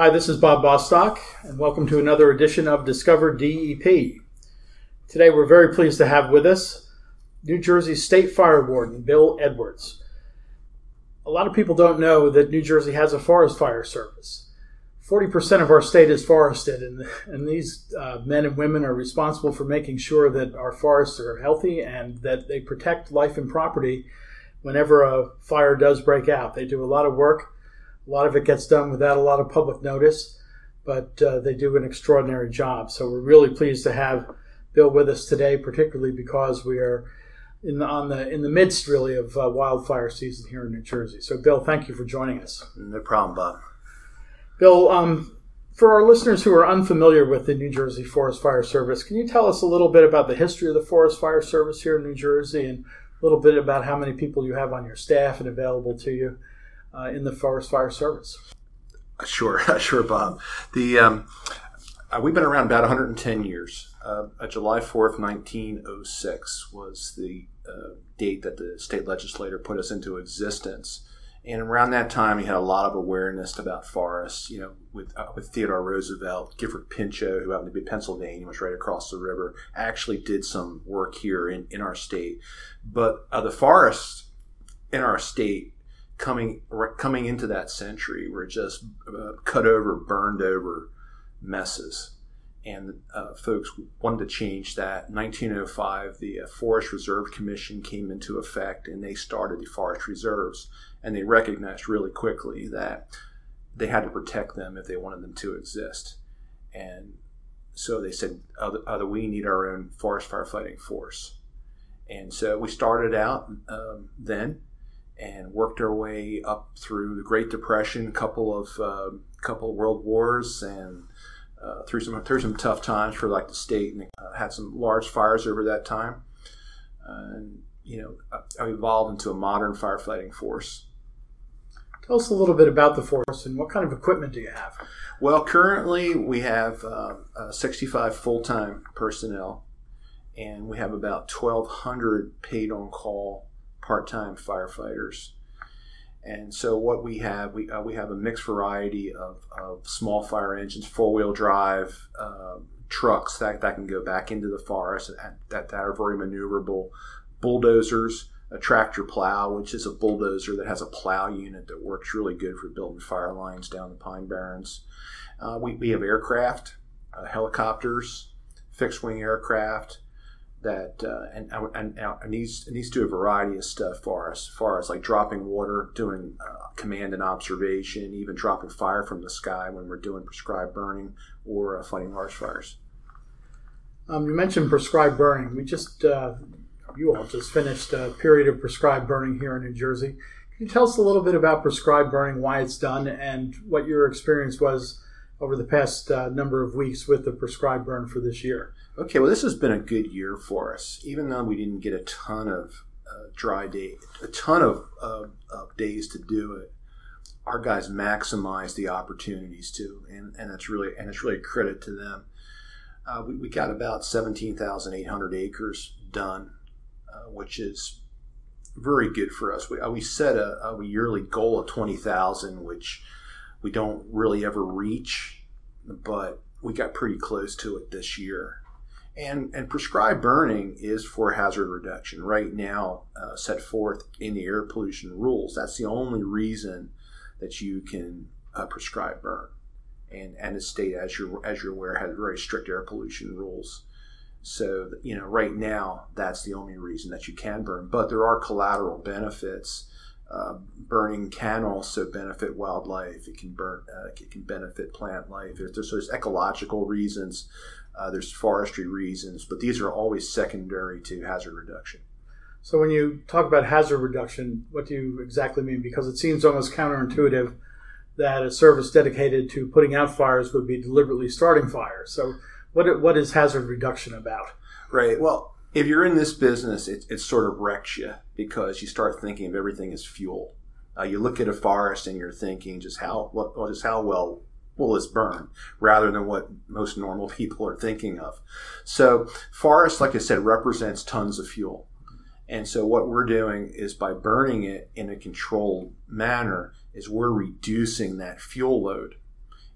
Hi, this is Bob Bostock, and welcome to another edition of Discover DEP. Today, we're very pleased to have with us New Jersey State Fire Warden Bill Edwards. A lot of people don't know that New Jersey has a forest fire service. 40% of our state is forested, and, and these uh, men and women are responsible for making sure that our forests are healthy and that they protect life and property whenever a fire does break out. They do a lot of work a lot of it gets done without a lot of public notice, but uh, they do an extraordinary job. So we're really pleased to have Bill with us today, particularly because we are in the, on the in the midst really of uh, wildfire season here in New Jersey. So Bill, thank you for joining us. No problem, Bob. Bill, um, for our listeners who are unfamiliar with the New Jersey Forest Fire Service, can you tell us a little bit about the history of the Forest Fire Service here in New Jersey and a little bit about how many people you have on your staff and available to you? uh, in the Forest Fire Service. Sure, sure, Bob. The um, uh, we've been around about 110 years. Uh, July 4th, 1906 was the uh, date that the state legislature put us into existence. And around that time, we had a lot of awareness about forests. You know, with uh, with Theodore Roosevelt, Gifford Pinchot, who happened to be Pennsylvania, was right across the river, actually did some work here in, in our state. But uh, the forests in our state coming coming into that century were just uh, cut over, burned over messes. And uh, folks wanted to change that. In 1905, the uh, Forest Reserve Commission came into effect and they started the forest reserves. And they recognized really quickly that they had to protect them if they wanted them to exist. And so they said, other, we need our own forest firefighting force. And so we started out um, then and worked our way up through the Great Depression, a couple of uh, couple of world wars, and uh, through some through some tough times for like the state, and uh, had some large fires over that time. and you know, I evolved into a modern firefighting force. Tell us a little bit about the force and what kind of equipment do you have? Well, currently we have uh, uh, 65 full time personnel, and we have about 1,200 paid on call part-time firefighters. And so what we have, we, uh, we have a mixed variety of, of small fire engines, four-wheel drive uh, trucks that, that can go back into the forest that, that are very maneuverable, bulldozers, a tractor plow, which is a bulldozer that has a plow unit that works really good for building fire lines down the Pine Barrens. Uh, we, we have aircraft, uh, helicopters, fixed wing aircraft, that uh, and, and, and these and these do a variety of stuff for us, as far as like dropping water, doing uh, command and observation, even dropping fire from the sky when we're doing prescribed burning or uh, fighting large fires. Um, you mentioned prescribed burning. We just uh, you all just finished a period of prescribed burning here in New Jersey. Can you tell us a little bit about prescribed burning, why it's done, and what your experience was over the past uh, number of weeks with the prescribed burn for this year? Okay, well, this has been a good year for us, even though we didn't get a ton of uh, dry day, a ton of, uh, of days to do it. Our guys maximize the opportunities too, and, and it's really and it's really a credit to them. Uh, we, we, got about seventeen thousand eight hundred acres done, uh, which is very good for us. We, uh, we set a, a yearly goal of twenty thousand, which we don't really ever reach, but we got pretty close to it this year. And, and prescribed burning is for hazard reduction right now uh, set forth in the air pollution rules. That's the only reason that you can uh, prescribe burn. And, and the state, as you're, as you're aware, has very strict air pollution rules. So, you know, right now, that's the only reason that you can burn. But there are collateral benefits. Uh, burning can also benefit wildlife. It can burn. Uh, it can benefit plant life. There's, there's ecological reasons uh, there's forestry reasons, but these are always secondary to hazard reduction. So when you talk about hazard reduction, what do you exactly mean? Because it seems almost counterintuitive that a service dedicated to putting out fires would be deliberately starting fires. So what what is hazard reduction about? Right. Well, if you're in this business, it, it sort of wrecks you because you start thinking of everything as fuel. Uh, you look at a forest and you're thinking just how well, just how well this burn, rather than what most normal people are thinking of. So, forest, like I said, represents tons of fuel. And so what we're doing is by burning it in a controlled manner is we're reducing that fuel load.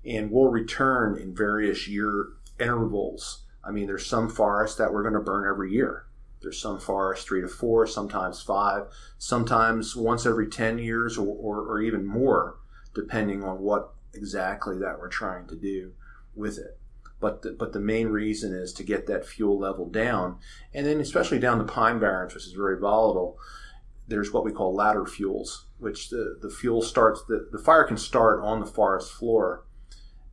And we'll return in various year intervals. I mean, there's some forests that we're going to burn every year. There's some forests three to four, sometimes five, sometimes once every 10 years or, or, or even more, depending on what exactly that we're trying to do with it. But the, but the main reason is to get that fuel level down. And then, especially down the pine barrens, which is very volatile, there's what we call ladder fuels, which the, the fuel starts, the, the fire can start on the forest floor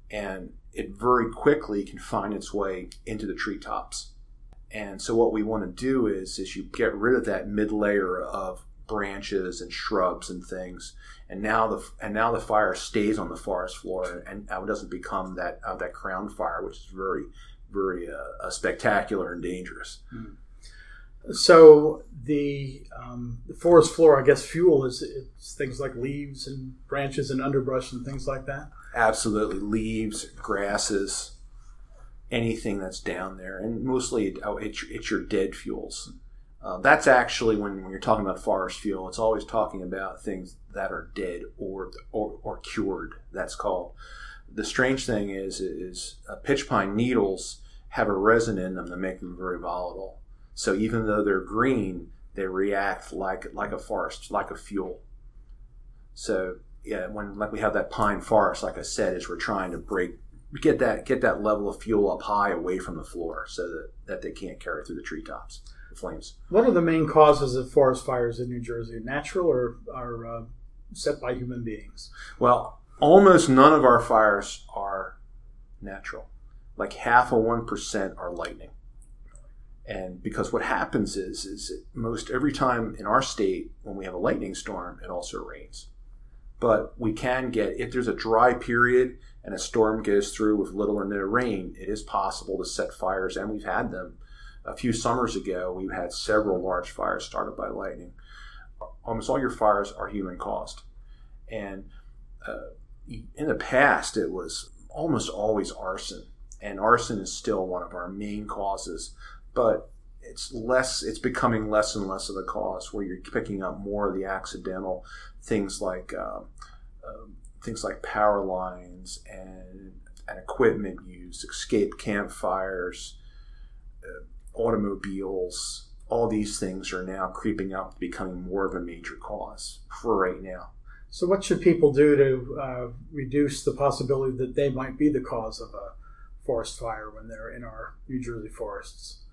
and it very quickly can find its way into the treetops. And so what we want to do is, is you get rid of that mid layer of branches and shrubs and things, and now the and now the fire stays on the forest floor and, and doesn't become that uh, that crown fire, which is very very uh, spectacular and dangerous. Mm. So the, um, the forest floor, I guess, fuel is things like leaves and branches and underbrush and things like that. Absolutely, leaves, grasses, anything that's down there, and mostly oh, it's, it's your dead fuels. Uh, that's actually when, when you're talking about forest fuel, it's always talking about things that are dead or, or, or cured. That's called. The strange thing is, is uh, pitch pine needles have a resin in them that make them very volatile. So even though they're green, they react like like a forest, like a fuel. So yeah, when like we have that pine forest, like I said, is we're trying to break get that get that level of fuel up high away from the floor so that, that they can't carry through the treetops the flames. What are the main causes of forest fires in new jersey? Natural or are uh, set by human beings? Well almost none of our fires are natural. Like half of 1% are lightning. And because what happens is is most every time in our state when we have a lightning storm it also rains. But we can get if there's a dry period and a storm goes through with little or no rain, it is possible to set fires, and we've had them. A few summers ago, we had several large fires started by lightning. Almost all your fires are human caused. And uh, in the past, it was almost always arson. And arson is still one of our main causes, but it's less, it's becoming less and less of the cause where you're picking up more of the accidental things like. Uh, things like power lines and, and equipment use, escape campfires, automobiles, all these things are now creeping up, becoming more of a major cause for right now. So, what should people do to uh, reduce the possibility that they might be the cause of a forest fire when they're in our New Jersey forests?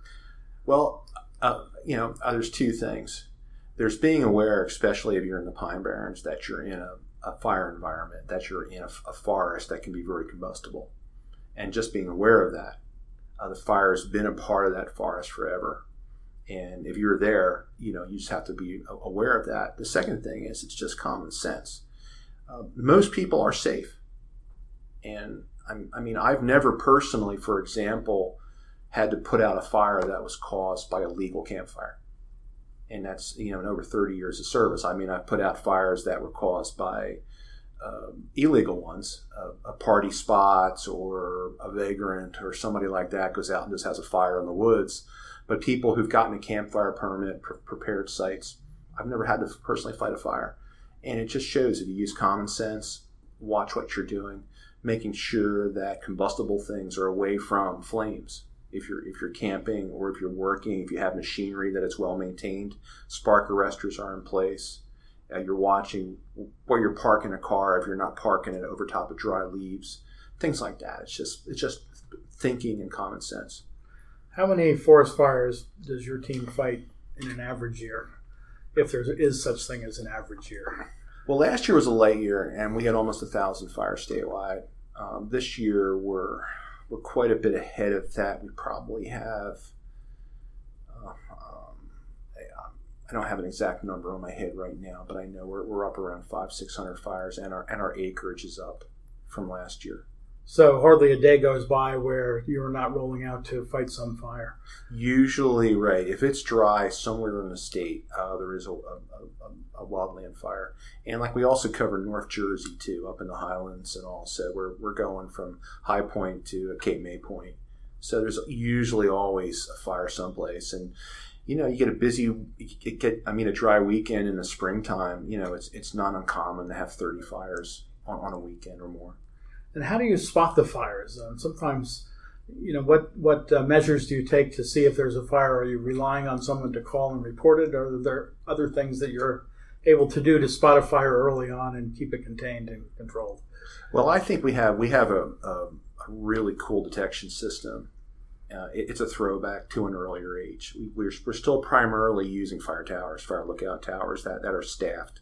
Well, uh, you know, uh, there's two things. There's being aware, especially if you're in the Pine Barrens, that you're in a a fire environment, that you're in a, a, forest that can be very combustible. And just being aware of that. Uh, the fire has been a part of that forest forever. And if you're there, you know, you just have to be aware of that. The second thing is it's just common sense. Uh, most people are safe. And I'm, I mean, I've never personally, for example, had to put out a fire that was caused by a legal campfire and that's you know in over 30 years of service. I mean, I've put out fires that were caused by um, illegal ones, uh, a party spots or a vagrant or somebody like that goes out and just has a fire in the woods. But people who've gotten a campfire permit, pre- prepared sites, I've never had to personally fight a fire, and it just shows if you use common sense, watch what you're doing, making sure that combustible things are away from flames if you're if you're camping or if you're working, if you have machinery that it's well maintained, spark arresters are in place. Uh, you're watching where you're parking a car if you're not parking it over top of dry leaves, things like that. It's just it's just thinking and common sense. How many forest fires does your team fight in an average year, if there is such thing as an average year? Well, last year was a light year, and we had almost a thousand fires statewide. Um, this year, we're we're quite a bit ahead of that. We probably have, uh, um, I don't have an exact number on my head right now, but I know we're, we're up around five, six hundred fires, and our and our acreage is up from last year. So hardly a day goes by where you're not rolling out to fight some fire. Usually, right. If it's dry somewhere in the state, uh, there is a, a, a, a, wildland fire. And like we also cover North Jersey too, up in the Highlands and all. So we're, we're going from High Point to Cape May Point. So there's usually always a fire someplace. And, you know, you get a busy, get, I mean, a dry weekend in the springtime, you know, it's, it's not uncommon to have 30 fires on, on a weekend or more. And how do you spot the fires? Um, sometimes, you know, what what uh, measures do you take to see if there's a fire? Are you relying on someone to call and report it, or are there other things that you're able to do to spot a fire early on and keep it contained and controlled? Well, I think we have we have a, a, a really cool detection system. Uh, it, it's a throwback to an earlier age. We, we're, we're still primarily using fire towers, fire lookout towers that, that are staffed.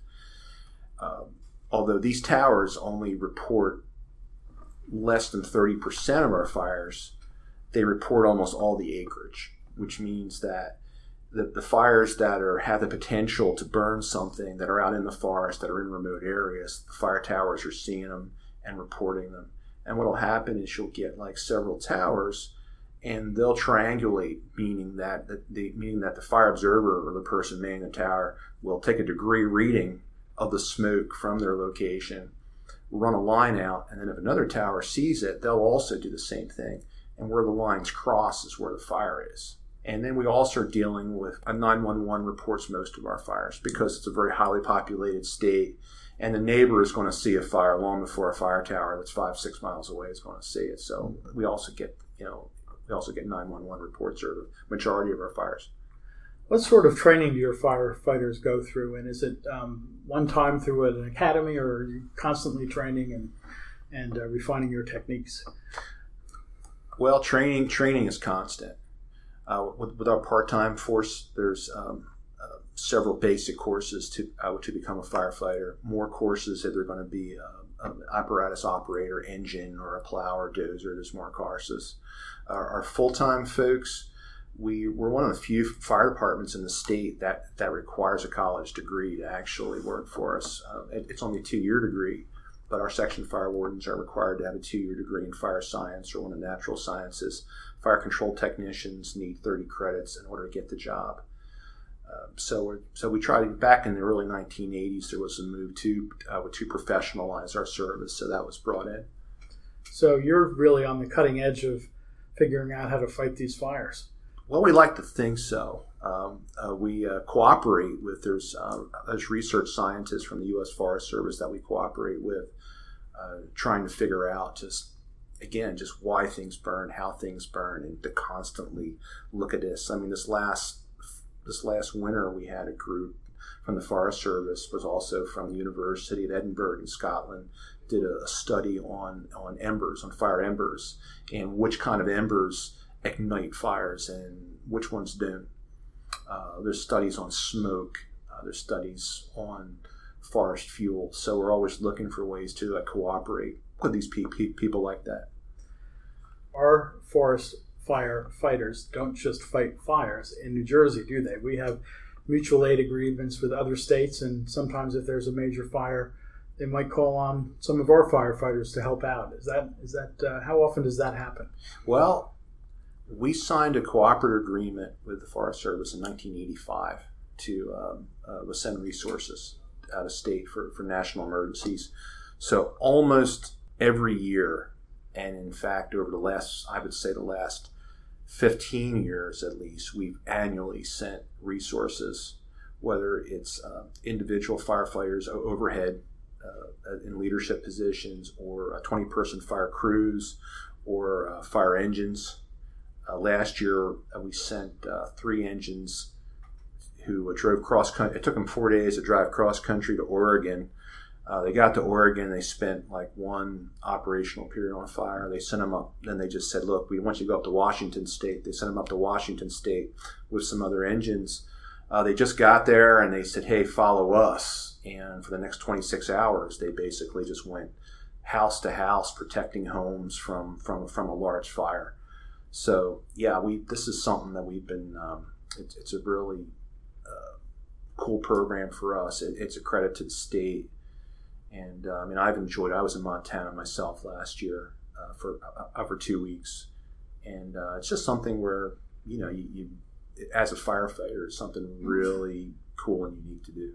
Um, although these towers only report less than 30% of our fires, they report almost all the acreage, which means that the, the fires that are have the potential to burn something that are out in the forest, that are in remote areas, the fire towers are seeing them and reporting them. And what will happen is you'll get like several towers and they'll triangulate, meaning that the meaning that the fire observer or the person manning the tower will take a degree reading of the smoke from their location run a line out, and then if another tower sees it, they'll also do the same thing. And where the lines cross is where the fire is. And then we also are dealing with a 911 reports most of our fires because it's a very highly populated state. And the neighbor is going to see a fire long before a fire tower that's five, six miles away is going to see it. So we also get, you know, we also get 911 reports or the majority of our fires. What sort of training do your firefighters go through? And is it um, one time through an academy, or are you constantly training and and uh, refining your techniques? Well, training training is constant. Uh, with, with, our part-time force, there's um, uh, several basic courses to uh, to become a firefighter. More courses that they're going to be uh, an apparatus operator, engine, or a plow or dozer. There's more courses. Our, our full-time folks we we're one of the few fire departments in the state that that requires a college degree to actually work for us. Uh, it, it's only a two year degree, but our section fire wardens are required to have a two year degree in fire science or one of natural sciences. Fire control technicians need 30 credits in order to get the job. Uh, so, so we tried back in the early 1980s. There was a move to uh, to professionalize our service, so that was brought in. So you're really on the cutting edge of figuring out how to fight these fires. Well, we like to think so. Um, uh, we uh, cooperate with there's uh, research scientists from the U.S. Forest Service that we cooperate with, uh, trying to figure out just again just why things burn, how things burn, and to constantly look at this. I mean, this last this last winter we had a group from the Forest Service was also from the University of Edinburgh in Scotland did a, study on on embers on fire embers and which kind of embers ignite fires and which ones don't. Uh, there's studies on smoke. Uh, there's studies on forest fuel. So we're always looking for ways to cooperate with these pe- pe- people like that. Our forest firefighters don't just fight fires in New Jersey, do they? We have mutual aid agreements with other states, and sometimes if there's a major fire, they might call on some of our firefighters to help out. Is that is that uh, how often does that happen? Well, we signed a cooperative agreement with the Forest Service in 1985 to um, uh, send resources out of state for, for national emergencies. So almost every year, and in fact, over the last, I would say the last 15 years at least, we've annually sent resources, whether it's uh, individual firefighters overhead in leadership positions, or 20 person fire crews, or uh, fire engines uh, last year, uh, we sent uh, three engines who drove cross country. It took them four days to drive cross country to Oregon. Uh, they got to Oregon. They spent like one operational period on fire. They sent them up. Then they just said, "Look, we want you to go up to Washington State." They sent them up to Washington State with some other engines. Uh, they just got there and they said, "Hey, follow us." And for the next 26 hours, they basically just went house to house, protecting homes from from from a large fire. So yeah, we this is something that we've been. Um, it's, it's a really uh, cool program for us. It, it's a credit to the state, and uh, I mean I've enjoyed. I was in Montana myself last year uh, for uh, over two weeks, and uh, it's just something where you know you, you as a firefighter, it's something really cool and unique to do.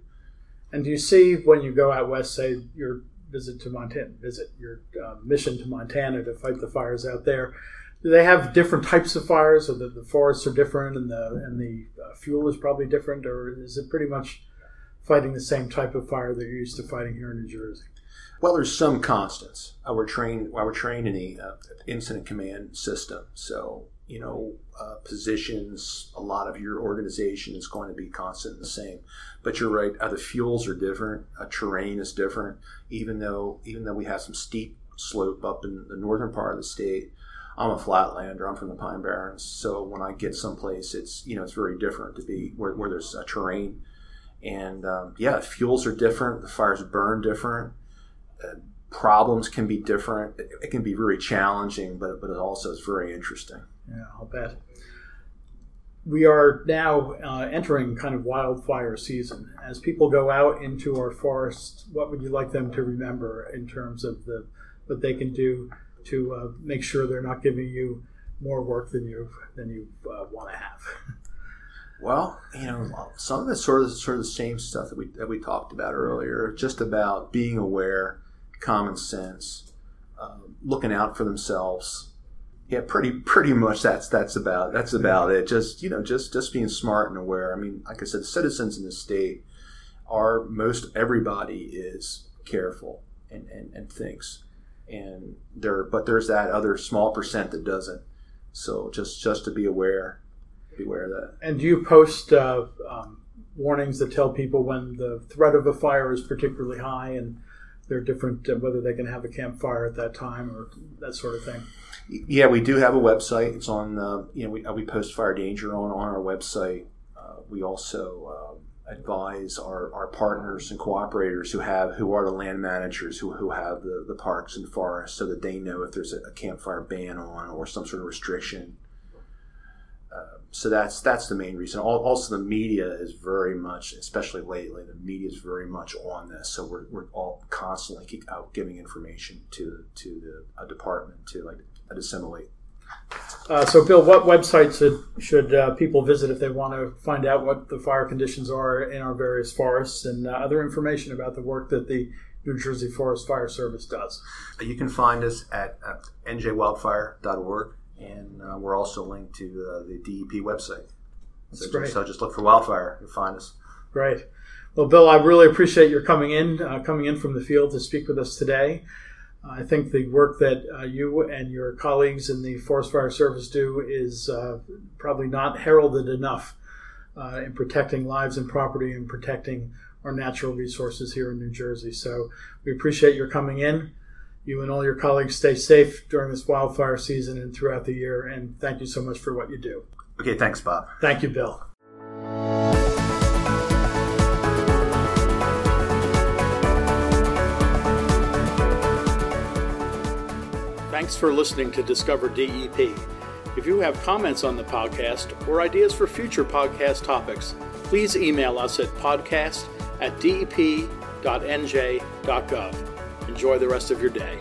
And do you see when you go out west, say your visit to Montana, visit your uh, mission to Montana to fight the fires out there? Do they have different types of fires, or the, the forests are different, and the and the uh, fuel is probably different, or is it pretty much fighting the same type of fire that you're used to fighting here in New Jersey? Well, there's some constants. I were trained. I were trained in the uh, incident command system, so you know, uh, positions, a lot of your organization is going to be constant and the same. But you're right, uh, the fuels are different, uh, terrain is different. Even though even though we have some steep slope up in the northern part of the state, I'm a flatlander. I'm from the Pine Barrens, so when I get someplace, it's you know it's very different to be where, where there's a terrain, and um, yeah, fuels are different. The fires burn different. Uh, problems can be different. It, it, can be very challenging, but but it also is very interesting. Yeah, I'll bet. We are now uh, entering kind of wildfire season. As people go out into our forests, what would you like them to remember in terms of the what they can do to uh, make sure they're not giving you more work than you than you uh, want to have? Well, you know, some of it's sort of sort of the same stuff that we that we talked about earlier. Just about being aware, common sense, um, looking out for themselves, yeah, pretty pretty much that's that's about that's about it. Just you know, just just being smart and aware. I mean, like I said, citizens in the state are most everybody is careful and, and, and thinks. And there but there's that other small percent that doesn't. So just just to be aware, be aware of that. And do you post uh, um, warnings that tell people when the threat of a fire is particularly high and they're different uh, whether they can have a campfire at that time or that sort of thing? Yeah, we do have a website. It's on, uh, you know, we, uh, we post fire danger on, on our website. Uh, we also uh, advise our, our partners and cooperators who have who are the land managers who, who have the, the parks and forests so that they know if there's a, a campfire ban on or some sort of restriction. Uh, so that's that's the main reason. Also, the media is very much, especially lately, the media is very much on this. So we're, we're all constantly out giving information to to the department to like assimilate. Uh, so, Bill, what websites should, should uh, people visit if they want to find out what the fire conditions are in our various forests and uh, other information about the work that the New Jersey Forest Fire Service does? You can find us at, at njwildfire.org, and uh, we're also linked to uh, the DEP website. That's so, great. Just, so just look for wildfire, you'll find us. Great. Well, Bill, I really appreciate your coming in, uh, coming in from the field to speak with us today. I think the work that uh, you and your colleagues in the Forest Fire Service do is uh, probably not heralded enough uh, in protecting lives and property and protecting our natural resources here in New Jersey. So we appreciate your coming in. You and all your colleagues stay safe during this wildfire season and throughout the year. And thank you so much for what you do. Okay, thanks, Bob. Thank you, Bill. Thanks for listening to Discover DEP. If you have comments on the podcast or ideas for future podcast topics, please email us at podcast at dep.nj.gov. Enjoy the rest of your day.